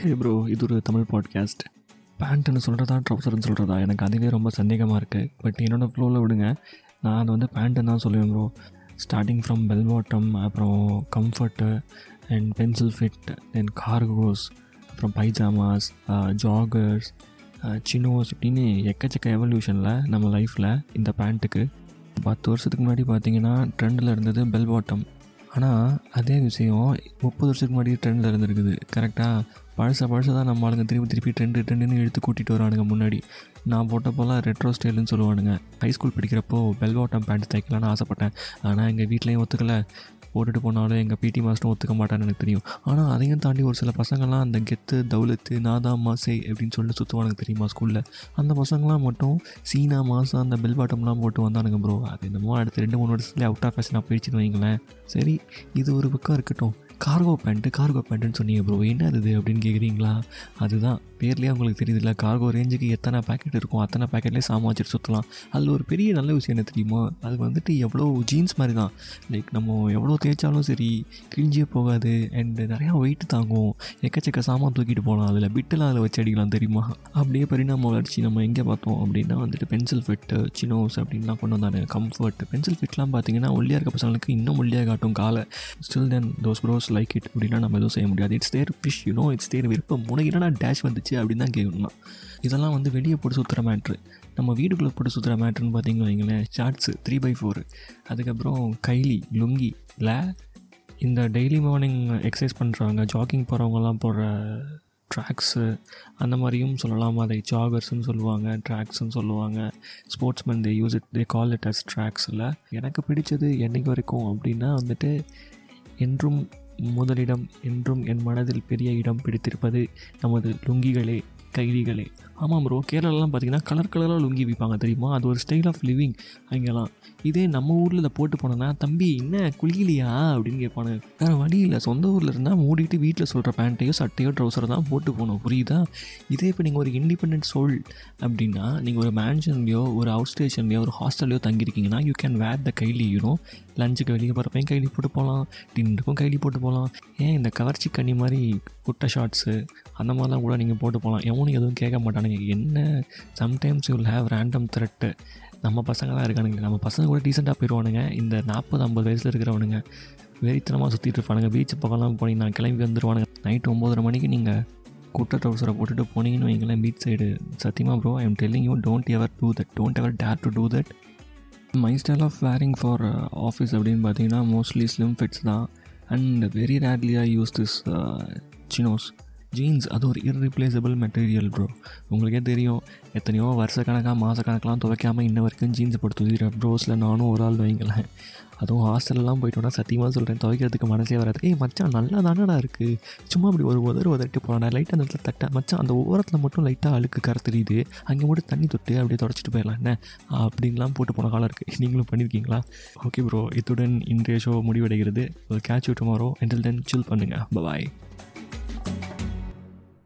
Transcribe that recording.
ஹே bro இது ஒரு Tamil podcast பேண்ட்டுன்னு சொல்கிறதா ட்ரௌசர்னு சொல்கிறதா எனக்கு அதுவே ரொம்ப சந்தேகமாக இருக்குது பட் என்னோடய ஃப்ளோவில் விடுங்க. நான் அதை வந்து பேண்ட்டுன்னு தான் சொல்லுவேன் bro starting from bell bottom அப்புறம் comfort and pencil fit then cargos அப்புறம் பைஜாமாஸ் ஜாகர்ஸ் சினோஸ் இப்படின்னு எக்கச்சக்க எவல்யூஷனில் நம்ம லைஃப்பில் இந்த பேண்ட்டுக்கு பத்து வருஷத்துக்கு முன்னாடி பார்த்தீங்கன்னா ட்ரெண்டில் இருந்தது பெல் பாட்டம் ஆனால் அதே விஷயம் முப்பது வருஷத்துக்கு முன்னாடி ட்ரெண்டில் இருந்திருக்குது. கரெக்டாக பழச பழச தான் நம்ம ஆளுங்க திருப்பி திருப்பி ட்ரெண்டு ட்ரெண்டுன்னு எடுத்து கூட்டிகிட்டு வரானுங்க முன்னாடி. நான் போட்டப்போலாம் ரெட்ரோ ஸ்டைலுன்னு சொல்லுவானுங்க. ஹை ஸ்கூல் படிக்கிறப்போ பெல் பாட்டம் பேண்ட் தைக்கலான்னு ஆசைப்பட்டேன். ஆனால் எங்கள் வீட்லேயும் ஒத்துக்கலை. போட்டுட்டு போனாலும் எங்கள் பிடி மாஸ்டரும் ஒத்துக்க மாட்டான்னு எனக்கு தெரியும். ஆனால் அதையும் தாண்டி ஒரு சில பசங்கள்லாம் அந்த கெத்து தௌலத்து நாதா மாசை அப்படின்னு சொல்லிட்டு சுற்றுவானுங்க தெரியுமா ஸ்கூலில் அந்த பசங்களாம் மட்டும் சீனா மாதம் அந்த பெல் பாட்டம்லாம் போட்டு வந்தானுங்க ப்ரோ அது என்னமோ அடுத்த ரெண்டு மூணு வருஷத்துலேயே அவுட் ஆஃப் ஃபேஷனாக போயிடுச்சுன்னு வைங்களேன். சரி இது ஒரு பக்கம் இருக்கட்டும். கார்கோ பேண்ட்டு கார்கோ பேண்ட்டுன்னு சொன்னீங்க ப்ரோ என்ன அது அப்படின்னு கேட்குறீங்களா அதுதான். பேர்லேயே உங்களுக்கு தெரியுதுல்ல கார்கோ ரேஞ்சுக்கு எத்தனை பேக்கெட் இருக்கும் அத்தனை பேக்கெட்லேயே சாமான் வச்சுட்டு சுற்றலாம் அதில் ஒரு பெரிய நல்ல விஷயம் என்ன தெரியுமா? அது வந்துட்டு எவ்வளோ ஜீன்ஸ் மாதிரி தான் லைக் நம்ம எவ்வளோ தேய்ச்சாலும் சரி கிழிஞ்சே போகாது அண்டு நிறையா வெயிட் தாங்கும். எக்கச்சக்க சாமான் தூக்கிட்டு போகலாம் அதில் பிட்டெல்லாம் அதில் வச்சு அடிக்கலாம் தெரியுமா? அப்படியே பரிணாம வளர்ச்சி நம்ம எங்கே பார்த்தோம் அப்படின்னா வந்துட்டு பென்சில் ஃபிட்டு சினோஸ் அப்படின்லாம் கொண்டு வந்தாங்க. கம்ஃபர்ட் பென்சில் ஃபிட்லாம் பார்த்தீங்கன்னா ஒல்லியாக இருக்க பசங்களுக்கு இன்னும் ஒல்லியாக காட்டும் காலை. Still then those bros like it அப்படின்னா நம்ம எதுவும் செய்ய முடியாது. It's their wish you know it's their விருப்பம். உனக்கு என்னடா டேஷ் வந்துச்சு அப்படின்னு தான் கேட்கணும் இதெல்லாம் வந்து வெளியே போட்டு சுற்றுற மேட்ரு நம்ம வீடுக்குள்ளே போட்டு சுற்றுற மேட்ருன்னு பார்த்தீங்கன்னு வைங்களேன் ஷார்ட்ஸு த்ரீ பை ஃபோரு அதுக்கப்புறம் கைலி லுங்கி லே இந்த டெய்லி மார்னிங் எக்ஸசைஸ் பண்ணுறவங்க ஜாக்கிங் போகிறவங்கலாம் போடுற ட்ராக்ஸு அந்த மாதிரியும் சொல்லலாம். அதை ஜாகர்ஸ்னு சொல்லுவாங்க ட்ராக்ஸ்னு சொல்லுவாங்க. Sportsman they use it they call it as ட்ராக்ஸில் எனக்கு பிடிச்சது என்றைக்கு வரைக்கும் அப்படின்னா வந்துட்டு என்றும் முதலிடம் என்றும் என் மனதில் பெரிய இடம் பிடித்திருப்பது நமது லுங்கிகளே கைதிகளே. ஆமாம் ப்ரோ கேரளாலாம் பார்த்தீங்கன்னா கலர் கலராக லுங்கி விற்பாங்க தெரியுமா? அது ஒரு ஸ்டைல் ஆஃப் லிவிங் அங்கெல்லாம். இதே நம்ம ஊரில் இதை போட்டு போனோன்னா தம்பி என்ன குளிக்கலையா அப்படின்னு கேட்பானு வேறு வழி இல்லை சொந்த ஊரில் இருந்தால் மூடிட்டு வீட்டில் சொல்கிற பேண்ட்டையோ சட்டையோ ட்ரௌசரை தான் போட்டு போகணும். புரியுதா? இதே இப்போ நீங்கள் ஒரு இண்டிபெண்ட் சோல் அப்படின்னா நீங்கள் ஒரு மேன்ஷன்லையோ ஒரு அவுட் ஸ்டேஷன்லையோ ஒரு ஹாஸ்டல்லையோ தங்கியிருக்கீங்கன்னா you can wear the kaili you know லஞ்சுக்கு வெளியே போகிறப்பையும் கைலி போட்டு போகலாம் டின்னருக்கும் கைலி போட்டு போகலாம் ஏன் இந்த கவர்ச்சி கண்ணி மாதிரி குட்டை ஷார்ட்ஸு அந்த மாதிரிலாம் கூட நீங்கள் போட்டு போகலாம் எவனும் எதுவும் கேட்க மாட்டானுங்க. என்ன? Sometimes you will have random thread நம்ம பசங்க தான் இருக்கானுங்க நம்ம பசங்க கூட டீசெண்டாக போயிடுவானுங்க இந்த நாற்பது ஐம்பது வயசில் இருக்கிறவனுங்க. வெறித்தனமாக சுற்றிட்டு இருப்பானுங்க. பீச் பக்கம்லாம் போனீங்கன்னா கிளம்பி வந்துடுவானுங்க நைட்டு ஒம்பதரை மணிக்கு நீங்கள் குட்டை ட்ரௌசரை போட்டுட்டு போனீங்கன்னு வைங்களேன் பீச் சைடு சத்தியமாக bro I am telling you don't ever do that don't ever dare to do that my style of wearing for office அப்படின்னு பார்த்தீங்கன்னா மோஸ்ட்லி ஸ்லிம் ஃபிட்ஸ் தான். And very rarely I use this chinos jeans அது ஒரு irreplaceable material bro உங்களுக்கே தெரியும் எத்தனையோ வருஷக்கணக்காக மாதக்கணக்கெலாம் துவைக்காமல் இன்ன வரைக்கும் ஜீன்ஸ் போட்டு துதிக்கிற ப்ரோஸில் நானும் ஒரு ஆள் வைங்களேன் அதுவும் ஹாஸ்டல்லாம் போயிட்டோன்னா சத்தியமாக சொல்கிறேன் துவைக்கிறதுக்கு மனசே வராது. ஏய் மச்சான் நல்லா தானடா இருக்குது சும்மா அப்படி ஒரு உதறு உதறிட்டு போகலாம் லைட்டாக அந்த இடத்துல தட்ட மச்சான் அந்த ஓரத்தில் மட்டும் லைட்டாக அழுக்கு கரை தெரியுது அங்கே மட்டும் தண்ணி தொட்டு அப்படியே தொடச்சிட்டு போயிடலாம் என்ன? அப்படின்லாம் போட்டு போன காலம் இருக்குது நீங்களும் பண்ணியிருக்கீங்களா ஓகே ப்ரோ இத்துடன் இன்றைய ஷோ முடிவடைகிறது. ஒரு catch tomorrow until then chill பண்ணுங்கள் பாய்